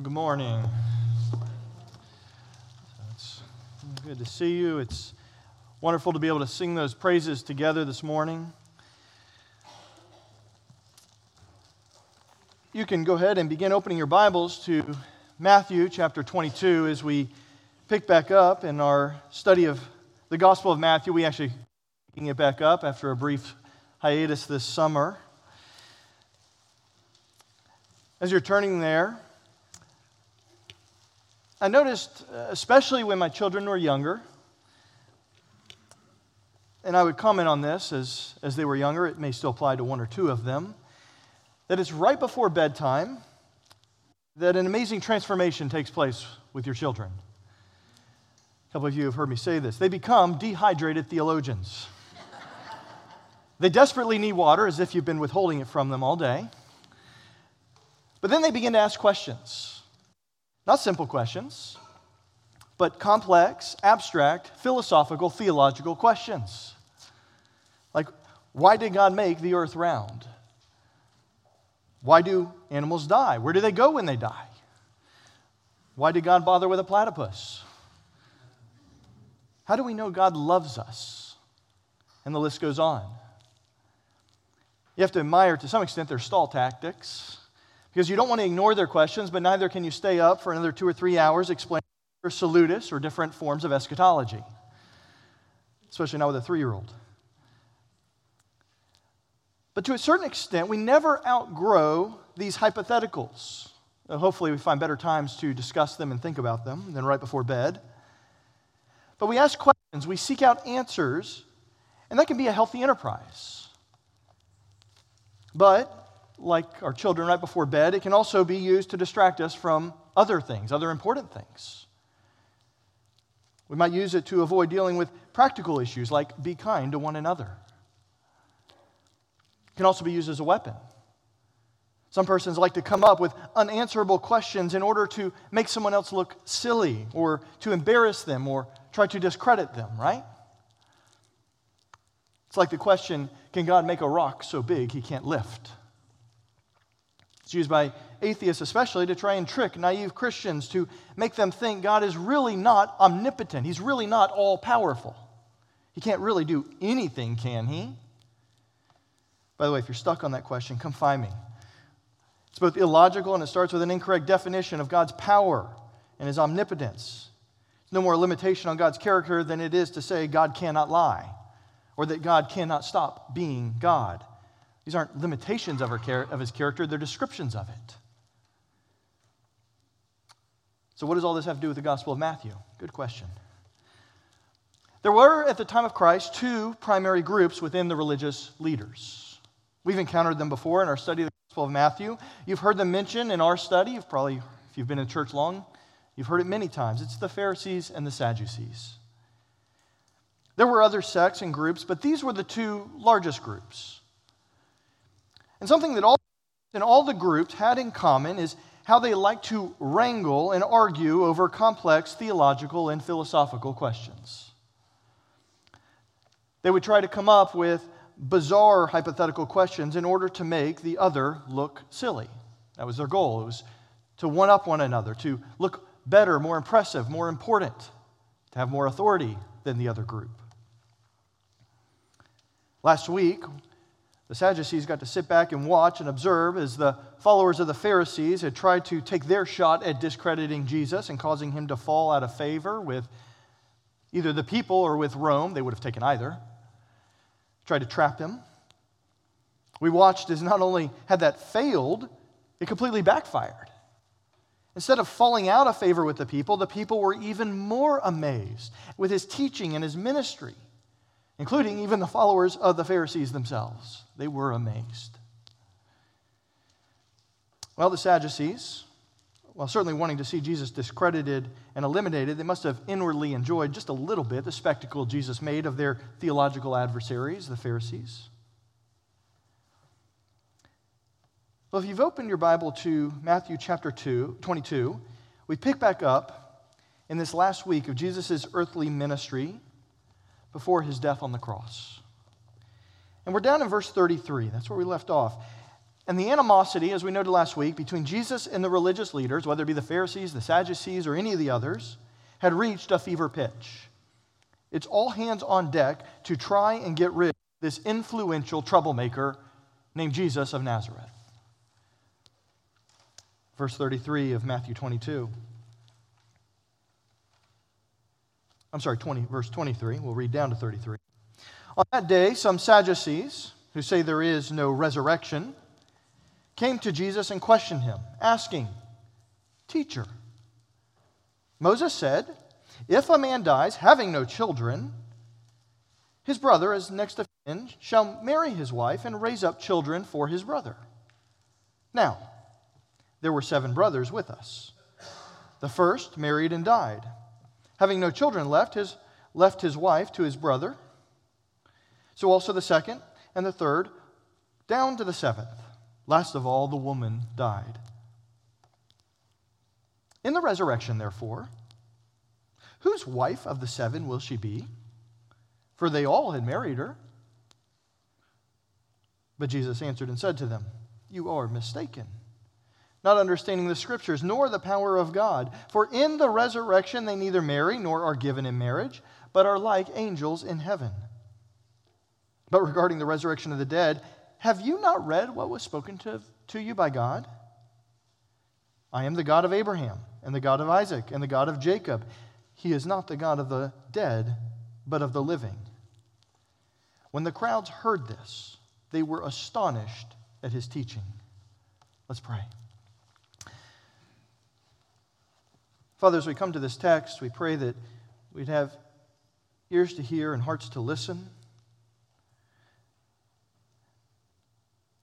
Well, good morning. It's good to see you. It's wonderful to be able to sing those praises together this morning. You can go ahead and begin opening your Bibles to Matthew chapter 22 as we pick back up in our study of the Gospel of Matthew. We actually picking it back up after a brief hiatus this summer. As you're turning there, I noticed, uh, especially when my children were younger, and I would comment on this as, as they were younger, it may still apply to one or two of them, that it's right before bedtime that an amazing transformation takes place with your children. A couple of you have heard me say this. They become dehydrated theologians. they desperately need water as if you've been withholding it from them all day. But then they begin to ask questions. Not simple questions, but complex, abstract, philosophical, theological questions. Like, why did God make the earth round? Why do animals die? Where do they go when they die? Why did God bother with a platypus? How do we know God loves us? And the list goes on. You have to admire, to some extent, their stall tactics because you don't want to ignore their questions, but neither can you stay up for another two or three hours explaining salutis or different forms of eschatology, especially now with a three year old. But to a certain extent, we never outgrow these hypotheticals. Uh, hopefully, we find better times to discuss them and think about them than right before bed. But we ask questions, we seek out answers, and that can be a healthy enterprise. But like our children right before bed, it can also be used to distract us from other things, other important things. We might use it to avoid dealing with practical issues like be kind to one another. It can also be used as a weapon. Some persons like to come up with unanswerable questions in order to make someone else look silly or to embarrass them or try to discredit them, right? It's like the question can God make a rock so big he can't lift? It's used by atheists, especially, to try and trick naive Christians to make them think God is really not omnipotent. He's really not all powerful. He can't really do anything, can he? By the way, if you're stuck on that question, come find me. It's both illogical and it starts with an incorrect definition of God's power and his omnipotence. There's no more limitation on God's character than it is to say God cannot lie or that God cannot stop being God. These aren't limitations of, char- of his character, they're descriptions of it. So, what does all this have to do with the Gospel of Matthew? Good question. There were, at the time of Christ, two primary groups within the religious leaders. We've encountered them before in our study of the Gospel of Matthew. You've heard them mentioned in our study. You've probably, if you've been in church long, you've heard it many times. It's the Pharisees and the Sadducees. There were other sects and groups, but these were the two largest groups. And something that all and all the groups had in common is how they like to wrangle and argue over complex theological and philosophical questions. They would try to come up with bizarre hypothetical questions in order to make the other look silly. That was their goal. It was to one up one another, to look better, more impressive, more important, to have more authority than the other group. Last week, the Sadducees got to sit back and watch and observe as the followers of the Pharisees had tried to take their shot at discrediting Jesus and causing him to fall out of favor with either the people or with Rome. They would have taken either. Tried to trap him. We watched as not only had that failed, it completely backfired. Instead of falling out of favor with the people, the people were even more amazed with his teaching and his ministry including even the followers of the Pharisees themselves. They were amazed. Well, the Sadducees, while certainly wanting to see Jesus discredited and eliminated, they must have inwardly enjoyed just a little bit the spectacle Jesus made of their theological adversaries, the Pharisees. Well, if you've opened your Bible to Matthew chapter 2, 22, we pick back up in this last week of Jesus' earthly ministry before his death on the cross. And we're down in verse 33. That's where we left off. And the animosity, as we noted last week, between Jesus and the religious leaders, whether it be the Pharisees, the Sadducees, or any of the others, had reached a fever pitch. It's all hands on deck to try and get rid of this influential troublemaker named Jesus of Nazareth. Verse 33 of Matthew 22. I'm sorry, 20, verse 23. We'll read down to 33. On that day, some Sadducees, who say there is no resurrection, came to Jesus and questioned him, asking, Teacher, Moses said, If a man dies having no children, his brother, as next of kin, shall marry his wife and raise up children for his brother. Now, there were seven brothers with us. The first married and died. Having no children left, his, left his wife to his brother. So also the second and the third, down to the seventh. Last of all, the woman died. In the resurrection, therefore, whose wife of the seven will she be? For they all had married her. But Jesus answered and said to them, You are mistaken, not understanding the scriptures nor the power of God. For in the resurrection they neither marry nor are given in marriage, but are like angels in heaven. But regarding the resurrection of the dead, have you not read what was spoken to, to you by God? I am the God of Abraham, and the God of Isaac, and the God of Jacob. He is not the God of the dead, but of the living. When the crowds heard this, they were astonished at his teaching. Let's pray. Father, as we come to this text, we pray that we'd have ears to hear and hearts to listen.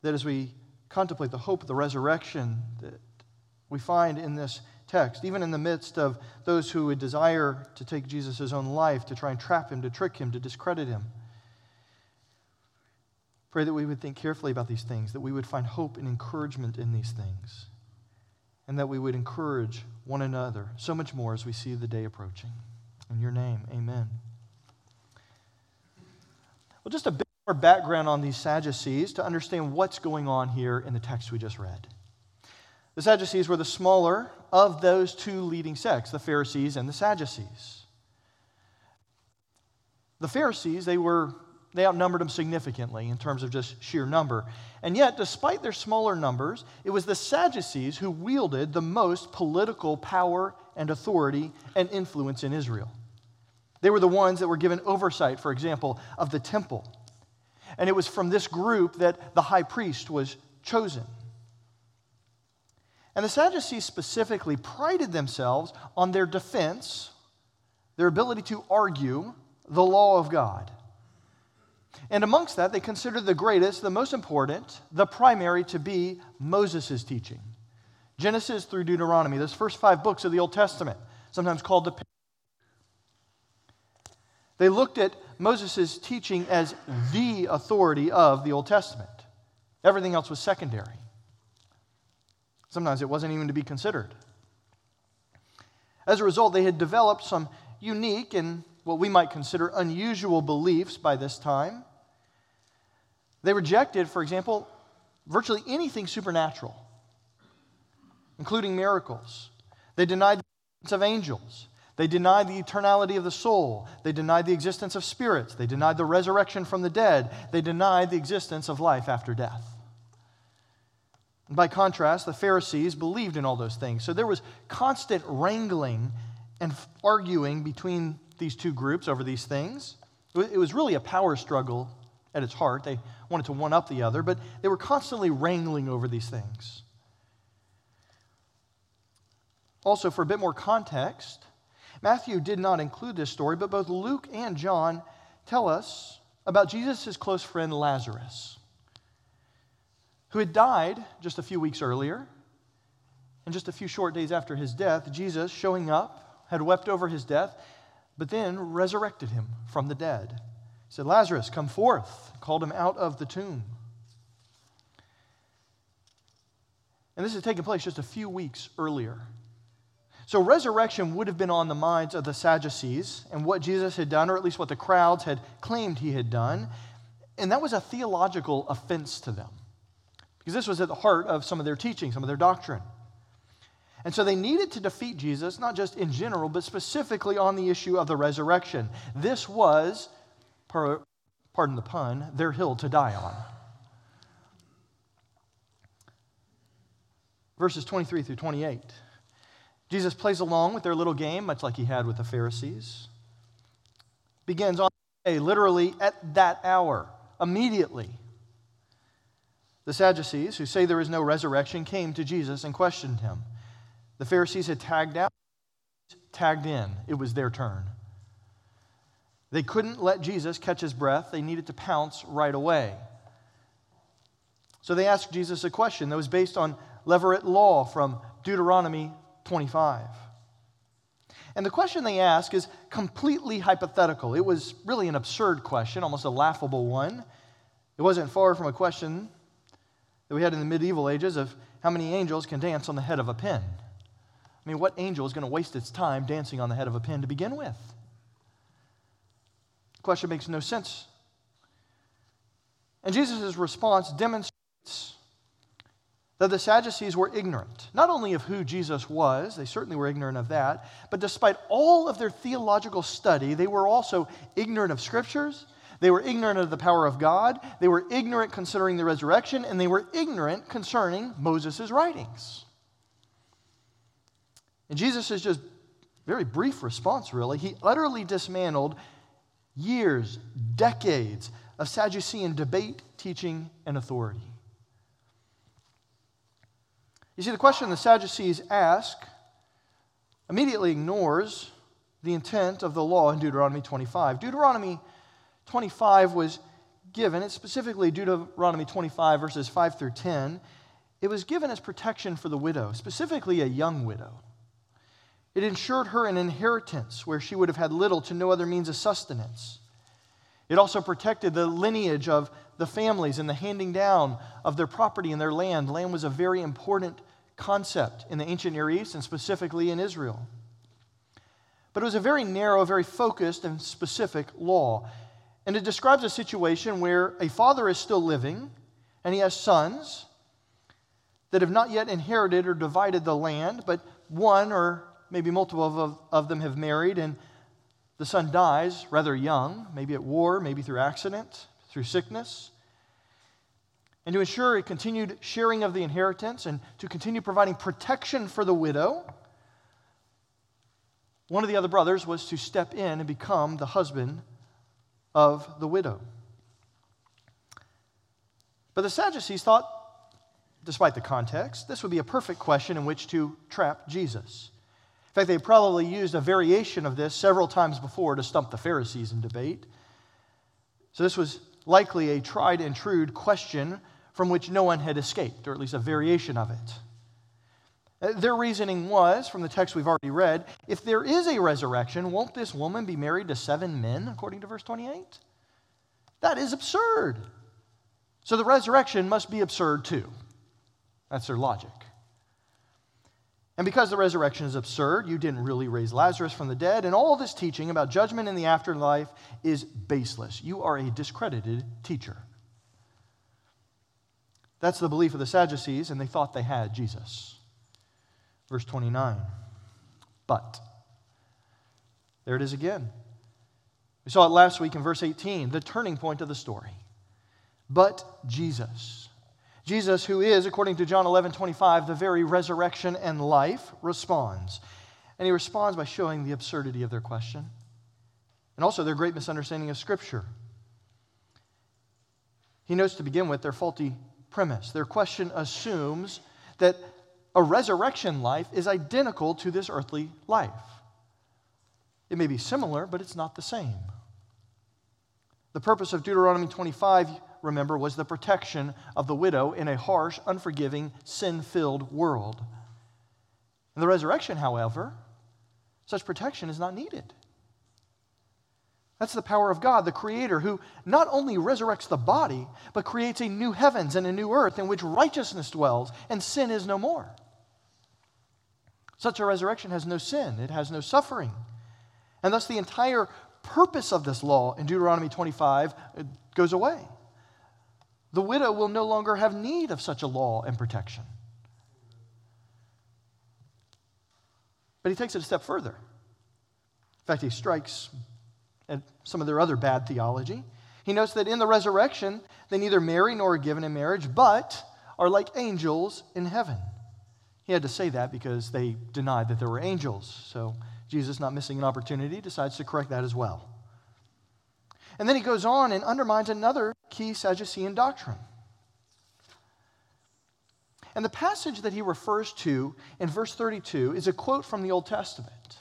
that as we contemplate the hope of the resurrection that we find in this text, even in the midst of those who would desire to take Jesus' own life, to try and trap him, to trick him, to discredit him. Pray that we would think carefully about these things, that we would find hope and encouragement in these things, and that we would encourage one another so much more as we see the day approaching. In your name, amen. Well, just a bit more background on these Sadducees to understand what's going on here in the text we just read. The Sadducees were the smaller of those two leading sects, the Pharisees and the Sadducees. The Pharisees, they were they outnumbered them significantly in terms of just sheer number. And yet, despite their smaller numbers, it was the Sadducees who wielded the most political power and authority and influence in Israel. They were the ones that were given oversight, for example, of the temple and it was from this group that the high priest was chosen. And the Sadducees specifically prided themselves on their defense, their ability to argue the law of God. And amongst that, they considered the greatest, the most important, the primary to be Moses' teaching. Genesis through Deuteronomy, those first five books of the Old Testament, sometimes called the they looked at Moses' teaching as the authority of the Old Testament. Everything else was secondary. Sometimes it wasn't even to be considered. As a result, they had developed some unique and what we might consider unusual beliefs by this time. They rejected, for example, virtually anything supernatural, including miracles. They denied the existence of angels. They denied the eternality of the soul. They denied the existence of spirits. They denied the resurrection from the dead. They denied the existence of life after death. By contrast, the Pharisees believed in all those things. So there was constant wrangling and arguing between these two groups over these things. It was really a power struggle at its heart. They wanted to one up the other, but they were constantly wrangling over these things. Also, for a bit more context, Matthew did not include this story, but both Luke and John tell us about Jesus' close friend Lazarus, who had died just a few weeks earlier. And just a few short days after his death, Jesus, showing up, had wept over his death, but then resurrected him from the dead. He said, Lazarus, come forth, called him out of the tomb. And this had taken place just a few weeks earlier. So, resurrection would have been on the minds of the Sadducees and what Jesus had done, or at least what the crowds had claimed he had done. And that was a theological offense to them. because this was at the heart of some of their teaching, some of their doctrine. And so they needed to defeat Jesus, not just in general, but specifically on the issue of the resurrection. This was, pardon the pun, their hill to die on. Verses 23 through 28. Jesus plays along with their little game, much like he had with the Pharisees. Begins on day, literally at that hour, immediately. The Sadducees, who say there is no resurrection, came to Jesus and questioned him. The Pharisees had tagged out, tagged in. It was their turn. They couldn't let Jesus catch his breath, they needed to pounce right away. So they asked Jesus a question that was based on Levirate law from Deuteronomy 25. And the question they ask is completely hypothetical. It was really an absurd question, almost a laughable one. It wasn't far from a question that we had in the medieval ages of how many angels can dance on the head of a pin. I mean, what angel is going to waste its time dancing on the head of a pin to begin with? The question makes no sense. And Jesus' response demonstrates that the Sadducees were ignorant, not only of who Jesus was, they certainly were ignorant of that, but despite all of their theological study, they were also ignorant of scriptures, they were ignorant of the power of God, they were ignorant concerning the resurrection, and they were ignorant concerning Moses' writings. And Jesus is just very brief response, really. He utterly dismantled years, decades of Sadducean debate, teaching, and authority. You see, the question the Sadducees ask immediately ignores the intent of the law in Deuteronomy 25. Deuteronomy 25 was given, it's specifically Deuteronomy 25, verses 5 through 10. It was given as protection for the widow, specifically a young widow. It ensured her an inheritance where she would have had little to no other means of sustenance. It also protected the lineage of the families and the handing down of their property and their land. Land was a very important concept in the ancient Near East and specifically in Israel. But it was a very narrow, very focused, and specific law. And it describes a situation where a father is still living and he has sons that have not yet inherited or divided the land, but one or maybe multiple of, of them have married, and the son dies rather young, maybe at war, maybe through accident, through sickness and to ensure a continued sharing of the inheritance and to continue providing protection for the widow, one of the other brothers was to step in and become the husband of the widow. But the Sadducees thought, despite the context, this would be a perfect question in which to trap Jesus. In fact, they probably used a variation of this several times before to stump the Pharisees in debate. So this was likely a tried and true question from which no one had escaped, or at least a variation of it. Uh, their reasoning was, from the text we've already read, if there is a resurrection, won't this woman be married to seven men, according to verse 28? That is absurd. So the resurrection must be absurd too. That's their logic. And because the resurrection is absurd, you didn't really raise Lazarus from the dead, and all this teaching about judgment in the afterlife is baseless. You are a discredited teacher. That's the belief of the Sadducees, and they thought they had Jesus. Verse 29. But, there it is again. We saw it last week in verse 18, the turning point of the story. But Jesus. Jesus, who is, according to John 11 25, the very resurrection and life, responds. And he responds by showing the absurdity of their question and also their great misunderstanding of Scripture. He notes to begin with their faulty premise. Their question assumes that a resurrection life is identical to this earthly life. It may be similar, but it's not the same. The purpose of Deuteronomy 25, remember, was the protection of the widow in a harsh, unforgiving, sin filled world. In the resurrection, however, such protection is not needed. That's the power of God, the Creator, who not only resurrects the body, but creates a new heavens and a new earth in which righteousness dwells and sin is no more. Such a resurrection has no sin, it has no suffering. And thus, the entire purpose of this law in Deuteronomy 25 uh, goes away. The widow will no longer have need of such a law and protection. But he takes it a step further. In fact, he strikes at some of their other bad theology. He notes that in the resurrection, they neither marry nor are given in marriage, but are like angels in heaven. He had to say that because they denied that there were angels. So Jesus, not missing an opportunity, decides to correct that as well. And then he goes on and undermines another key Sadducean doctrine. And the passage that he refers to in verse 32 is a quote from the Old Testament.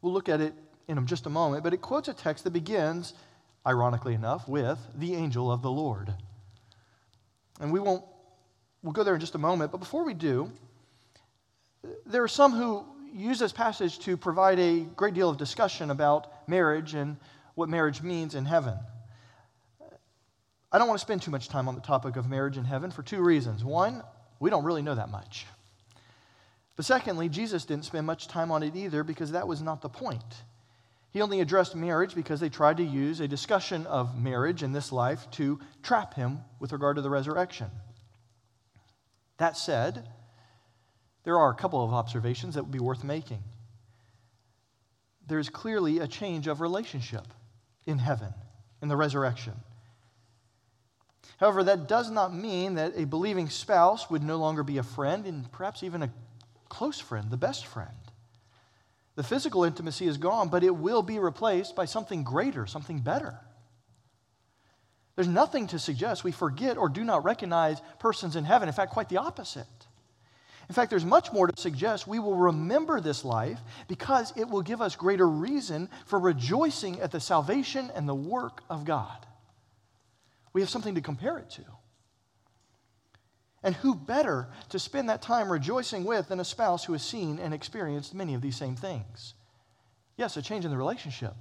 We'll look at it in just a moment, but it quotes a text that begins, ironically enough, with the angel of the Lord. And we won't, we'll go there in just a moment, but before we do, there are some who use this passage to provide a great deal of discussion about marriage and what marriage means in heaven. I don't want to spend too much time on the topic of marriage in heaven for two reasons. One, we don't really know that much. But secondly, Jesus didn't spend much time on it either because that was not the point. He only addressed marriage because they tried to use a discussion of marriage in this life to trap him with regard to the resurrection. That said, there are a couple of observations that would be worth making. There's clearly a change of relationship in heaven, in the resurrection. However, that does not mean that a believing spouse would no longer be a friend and perhaps even a close friend, the best friend. The physical intimacy is gone, but it will be replaced by something greater, something better. There's nothing to suggest we forget or do not recognize persons in heaven. In fact, quite the opposite. In fact, there's much more to suggest we will remember this life because it will give us greater reason for rejoicing at the salvation and the work of God. We have something to compare it to. And who better to spend that time rejoicing with than a spouse who has seen and experienced many of these same things? Yes, a change in the relationship,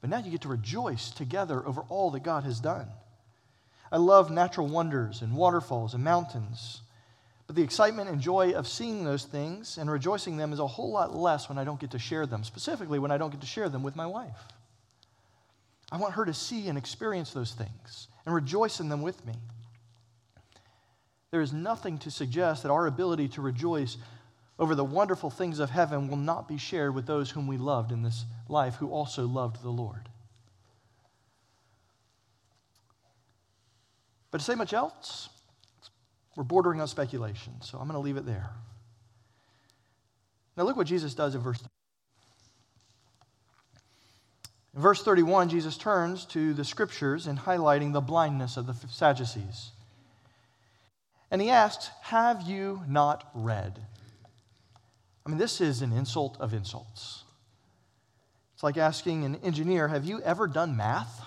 but now you get to rejoice together over all that God has done. I love natural wonders and waterfalls and mountains. But the excitement and joy of seeing those things and rejoicing them is a whole lot less when I don't get to share them, specifically when I don't get to share them with my wife. I want her to see and experience those things and rejoice in them with me. There is nothing to suggest that our ability to rejoice over the wonderful things of heaven will not be shared with those whom we loved in this life who also loved the Lord. But to say much else, we're bordering on speculation, so I'm going to leave it there. Now, look what Jesus does in verse. In verse 31, Jesus turns to the scriptures and highlighting the blindness of the Sadducees. And he asks, Have you not read? I mean, this is an insult of insults. It's like asking an engineer, Have you ever done math?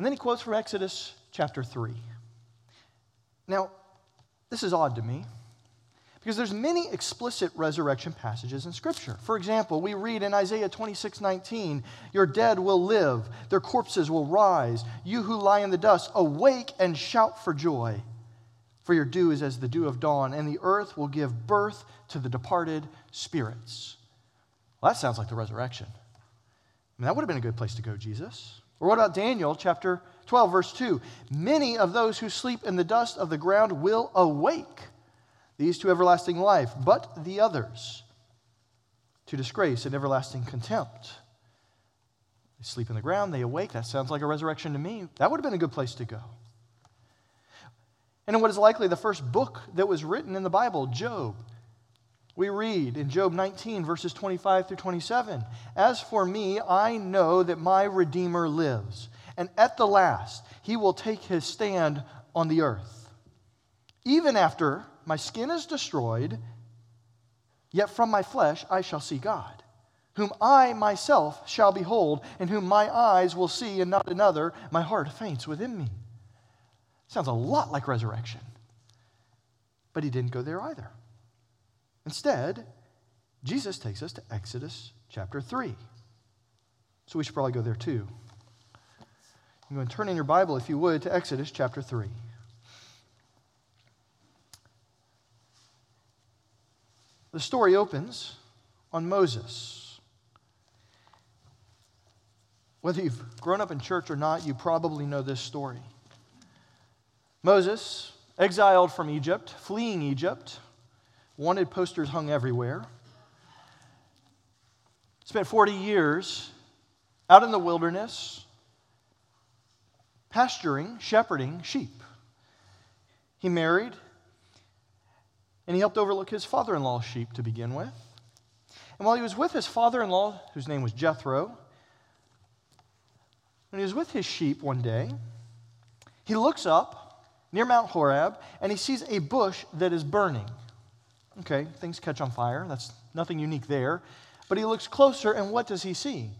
And then he quotes from Exodus chapter 3. Now, this is odd to me because there's many explicit resurrection passages in scripture. For example, we read in Isaiah 26, 19, your dead will live, their corpses will rise. You who lie in the dust, awake and shout for joy. For your dew is as the dew of dawn, and the earth will give birth to the departed spirits. Well, that sounds like the resurrection. I mean, that would have been a good place to go, Jesus. Or what about Daniel chapter 12, verse 2? Many of those who sleep in the dust of the ground will awake, these to everlasting life, but the others to disgrace and everlasting contempt. They sleep in the ground, they awake. That sounds like a resurrection to me. That would have been a good place to go. And in what is likely the first book that was written in the Bible, Job, we read in Job 19, verses 25 through 27 As for me, I know that my Redeemer lives, and at the last he will take his stand on the earth. Even after my skin is destroyed, yet from my flesh I shall see God, whom I myself shall behold, and whom my eyes will see, and not another. My heart faints within me. Sounds a lot like resurrection. But he didn't go there either. Instead, Jesus takes us to Exodus chapter 3. So we should probably go there too. I'm going to turn in your Bible, if you would, to Exodus chapter 3. The story opens on Moses. Whether you've grown up in church or not, you probably know this story. Moses, exiled from Egypt, fleeing Egypt, wanted posters hung everywhere, spent 40 years out in the wilderness, pasturing, shepherding sheep. He married, and he helped overlook his father in law's sheep to begin with. And while he was with his father in law, whose name was Jethro, when he was with his sheep one day, he looks up near Mount Horeb and he sees a bush that is burning. Okay, things catch on fire. That's nothing unique there. But he looks closer, and what does he see?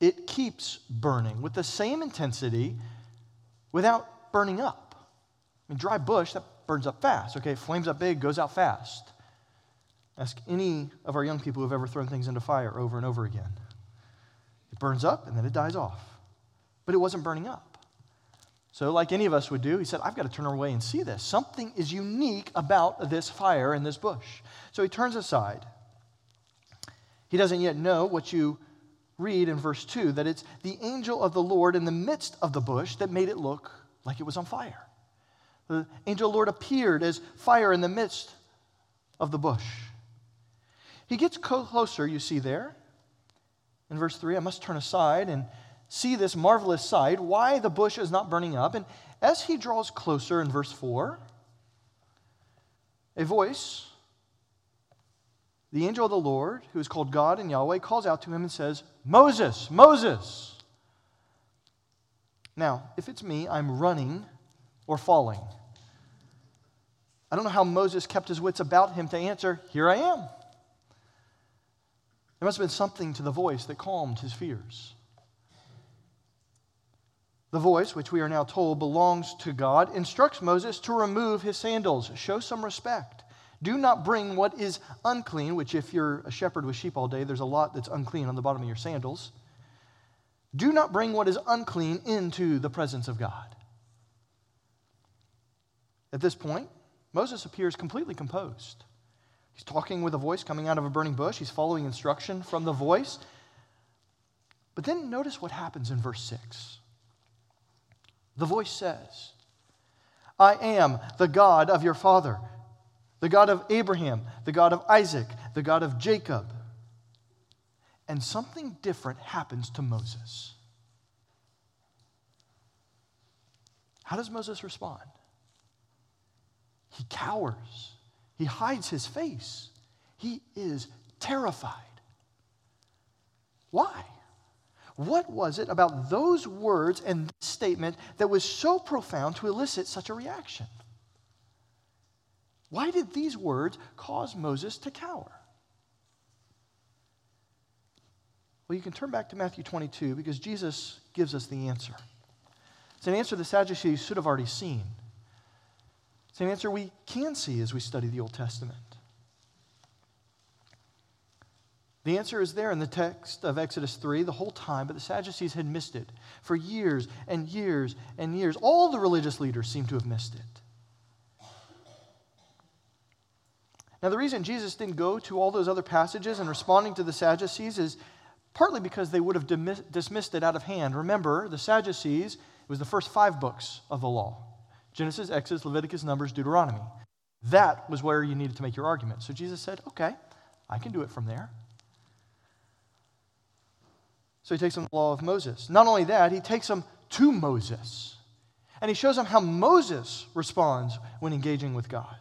It keeps burning with the same intensity without burning up. I mean, dry bush, that burns up fast. Okay, flames up big, goes out fast. Ask any of our young people who have ever thrown things into fire over and over again. It burns up and then it dies off. But it wasn't burning up. So, like any of us would do, he said, I've got to turn away and see this. Something is unique about this fire in this bush. So he turns aside. He doesn't yet know what you read in verse 2 that it's the angel of the Lord in the midst of the bush that made it look like it was on fire. The angel of the Lord appeared as fire in the midst of the bush. He gets closer, you see there. In verse 3, I must turn aside and see this marvelous sight, why the bush is not burning up. And as he draws closer in verse 4, a voice, the angel of the Lord, who is called God and Yahweh, calls out to him and says, Moses, Moses. Now, if it's me, I'm running or falling. I don't know how Moses kept his wits about him to answer, Here I am. There must have been something to the voice that calmed his fears. The voice, which we are now told belongs to God, instructs Moses to remove his sandals, show some respect. Do not bring what is unclean, which, if you're a shepherd with sheep all day, there's a lot that's unclean on the bottom of your sandals. Do not bring what is unclean into the presence of God. At this point, Moses appears completely composed. He's talking with a voice coming out of a burning bush. He's following instruction from the voice. But then notice what happens in verse 6. The voice says, I am the God of your father, the God of Abraham, the God of Isaac, the God of Jacob. And something different happens to Moses. How does Moses respond? He cowers. He hides his face. He is terrified. Why? What was it about those words and this statement that was so profound to elicit such a reaction? Why did these words cause Moses to cower? Well, you can turn back to Matthew 22 because Jesus gives us the answer. It's an answer the Sadducees should have already seen. It's an answer we can see as we study the Old Testament. The answer is there in the text of Exodus 3 the whole time, but the Sadducees had missed it for years and years and years. All the religious leaders seem to have missed it. Now, the reason Jesus didn't go to all those other passages and responding to the Sadducees is partly because they would have dismissed it out of hand. Remember, the Sadducees, it was the first five books of the law. Genesis, Exodus, Leviticus, Numbers, Deuteronomy. That was where you needed to make your argument. So Jesus said, okay, I can do it from there. So he takes them the law of Moses. Not only that, he takes them to Moses. And he shows them how Moses responds when engaging with God.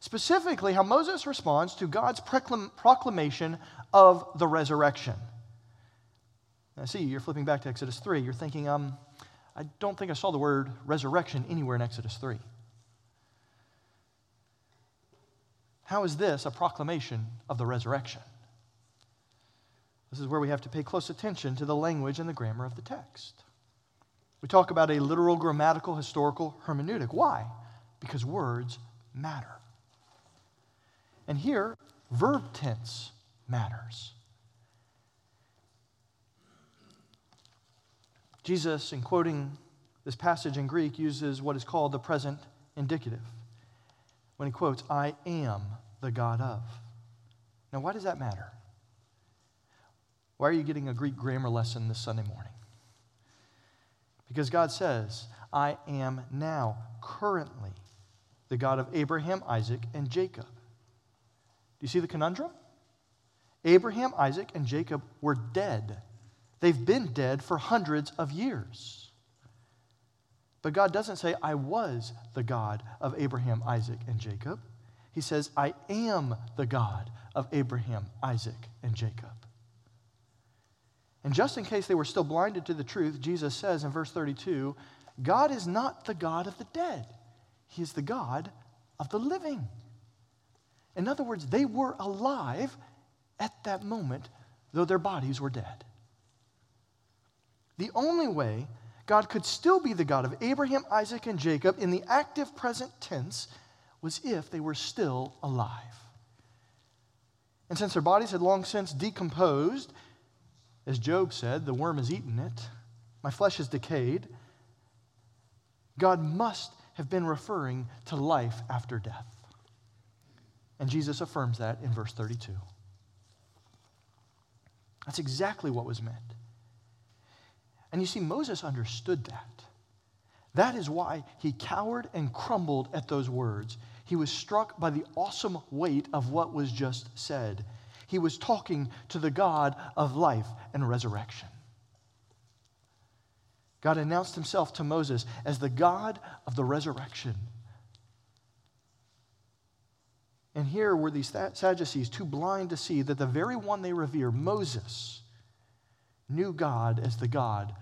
Specifically, how Moses responds to God's proclamation of the resurrection. Now, see, you're flipping back to Exodus 3. You're thinking, um, I don't think I saw the word resurrection anywhere in Exodus 3. How is this a proclamation of the resurrection? This is where we have to pay close attention to the language and the grammar of the text. We talk about a literal, grammatical, historical hermeneutic. Why? Because words matter. And here, verb tense matters. Jesus, in quoting this passage in Greek, uses what is called the present indicative when he quotes, I am the God of. Now, why does that matter? Why are you getting a Greek grammar lesson this Sunday morning? Because God says, I am now, currently, the God of Abraham, Isaac, and Jacob. Do you see the conundrum? Abraham, Isaac, and Jacob were dead. They've been dead for hundreds of years. But God doesn't say, I was the God of Abraham, Isaac, and Jacob. He says, I am the God of Abraham, Isaac, and Jacob. And just in case they were still blinded to the truth, Jesus says in verse 32 God is not the God of the dead, He is the God of the living. In other words, they were alive at that moment, though their bodies were dead. The only way God could still be the God of Abraham, Isaac, and Jacob in the active present tense was if they were still alive. And since their bodies had long since decomposed, as Job said, the worm has eaten it, my flesh is decayed, God must have been referring to life after death. And Jesus affirms that in verse 32. That's exactly what was meant. And you see, Moses understood that. That is why he cowered and crumbled at those words. He was struck by the awesome weight of what was just said. He was talking to the God of life and resurrection. God announced himself to Moses as the God of the resurrection. And here were these Sadducees too blind to see that the very one they revere, Moses, knew God as the God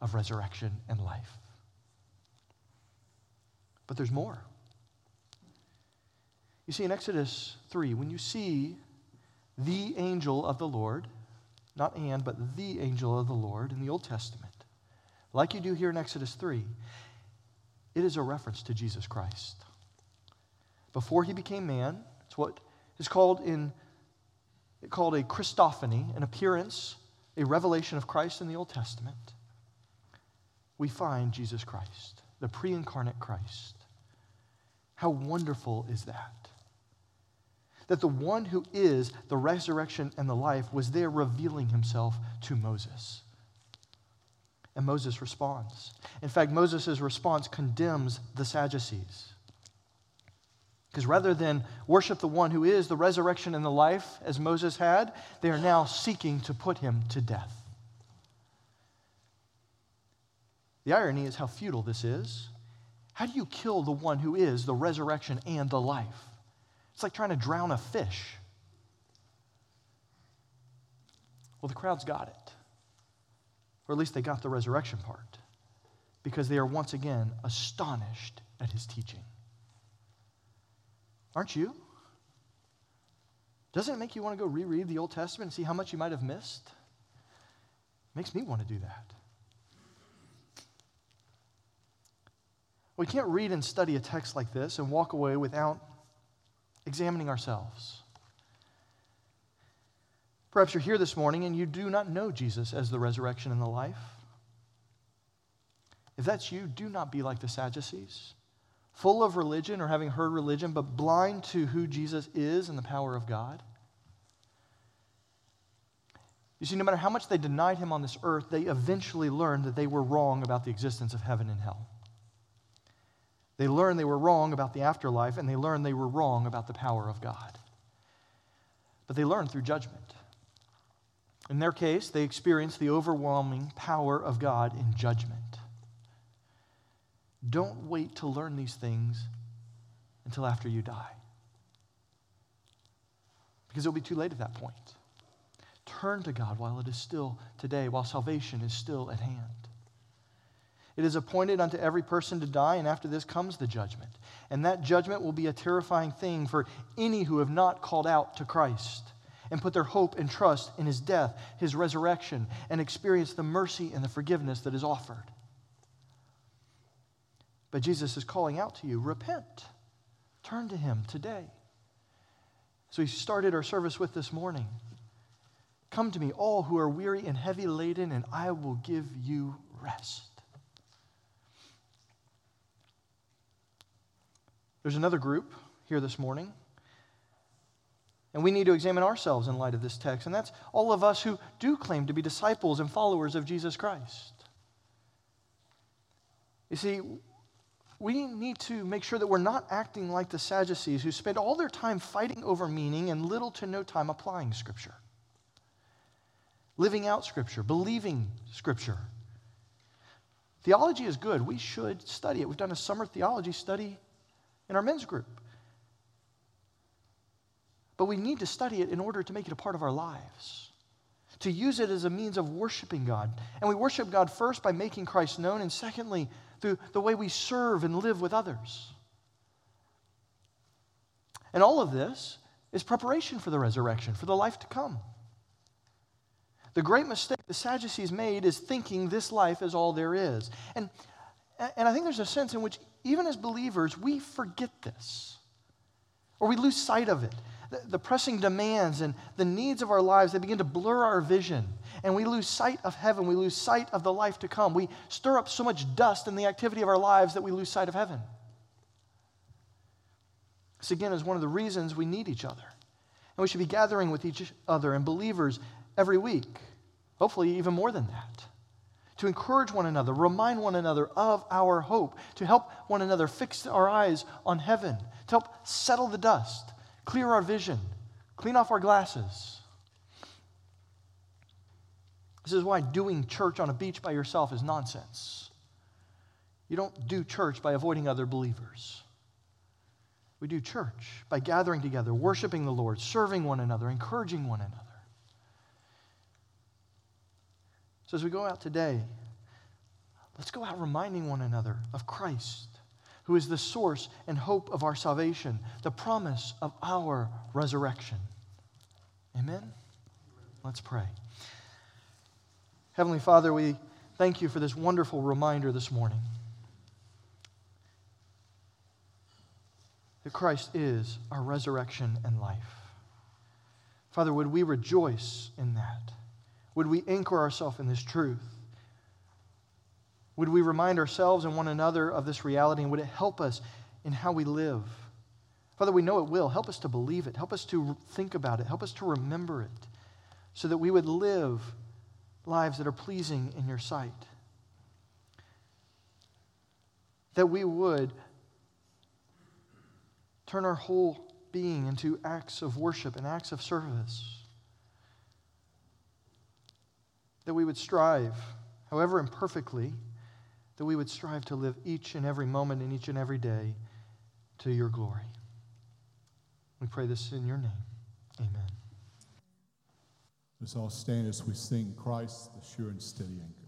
of resurrection and life. But there's more. You see, in Exodus 3, when you see the angel of the Lord, not and, but the angel of the Lord in the Old Testament, like you do here in Exodus 3, it is a reference to Jesus Christ. Before he became man, it's what is called in called a Christophany, an appearance, a revelation of Christ in the Old Testament. We find Jesus Christ, the pre-incarnate Christ. How wonderful is that? That the one who is the resurrection and the life was there revealing himself to Moses. And Moses responds. In fact, Moses' response condemns the Sadducees. Because rather than worship the one who is the resurrection and the life, as Moses had, they are now seeking to put him to death. The irony is how futile this is. How do you kill the one who is the resurrection and the life? It's like trying to drown a fish. Well, the crowd's got it. Or at least they got the resurrection part. Because they are once again astonished at his teaching. Aren't you? Doesn't it make you want to go reread the Old Testament and see how much you might have missed? Makes me want to do that. We can't read and study a text like this and walk away without examining ourselves. Perhaps you're here this morning and you do not know Jesus as the resurrection and the life. If that's you, do not be like the Sadducees full of religion or having heard religion, but blind to who Jesus is and the power of God? You see, no matter how much they denied him on this earth, they eventually learned that they were wrong about the existence of heaven and hell. They learned they were wrong about the afterlife, and they learned they were wrong about the power of God. But they learned through judgment. In their case, they experienced the overwhelming power of God in judgment. Don't wait to learn these things until after you die. Because it'll be too late at that point. Turn to God while it is still today, while salvation is still at hand. It is appointed unto every person to die, and after this comes the judgment. And that judgment will be a terrifying thing for any who have not called out to Christ and put their hope and trust in his death, his resurrection, and experience the mercy and the forgiveness that is offered. But Jesus is calling out to you repent, turn to Him today. So we started our service with this morning. Come to me, all who are weary and heavy laden, and I will give you rest. There's another group here this morning. And we need to examine ourselves in light of this text. And that's all of us who do claim to be disciples and followers of Jesus Christ. You see, we need to make sure that we're not acting like the Sadducees who spend all their time fighting over meaning and little to no time applying Scripture, living out Scripture, believing Scripture. Theology is good. We should study it. We've done a summer theology study in our men's group. But we need to study it in order to make it a part of our lives, to use it as a means of worshiping God. And we worship God first by making Christ known, and secondly, through the way we serve and live with others. And all of this is preparation for the resurrection, for the life to come. The great mistake the Sadducees made is thinking this life is all there is. And, and I think there's a sense in which, even as believers, we forget this or we lose sight of it. The, pressing demands and the needs of our lives, they begin to blur our vision and we lose sight of heaven. We lose sight of the life to come. We stir up so much dust in the activity of our lives that we lose sight of heaven. This, again, is one of the reasons we need each other. And we should be gathering with each other and believers every week, hopefully, even more than that, to encourage one another, remind one another of our hope, to help one another fix our eyes on heaven, to help settle the dust, clear our vision, clean off our glasses this is why doing church on a beach by yourself is nonsense. You don't do church by avoiding other believers. We do church by gathering together, worshiping the Lord, serving one another, encouraging one another. So, as we go out today, let's go out reminding one another of Christ, who is the source and hope of our salvation, the promise of our resurrection. Amen? Let's pray. Heavenly Father, we thank you for this wonderful reminder this morning that Christ is our resurrection and life. Father, would we rejoice in that? Would we anchor ourselves in this truth? Would we remind ourselves and one another of this reality, and would it help us in how we live? Father, we know it will. Help us to believe it. Help us to think about it. Help us to remember it so that we would live lives that are pleasing in your sight. That we would turn our whole being into acts of worship and acts of service. That we would strive, however imperfectly, that we would strive to live each and every moment and each and every day to your glory. We pray this in your name. Amen. Let's all stand as we sing Christ, the sure and steady anchor.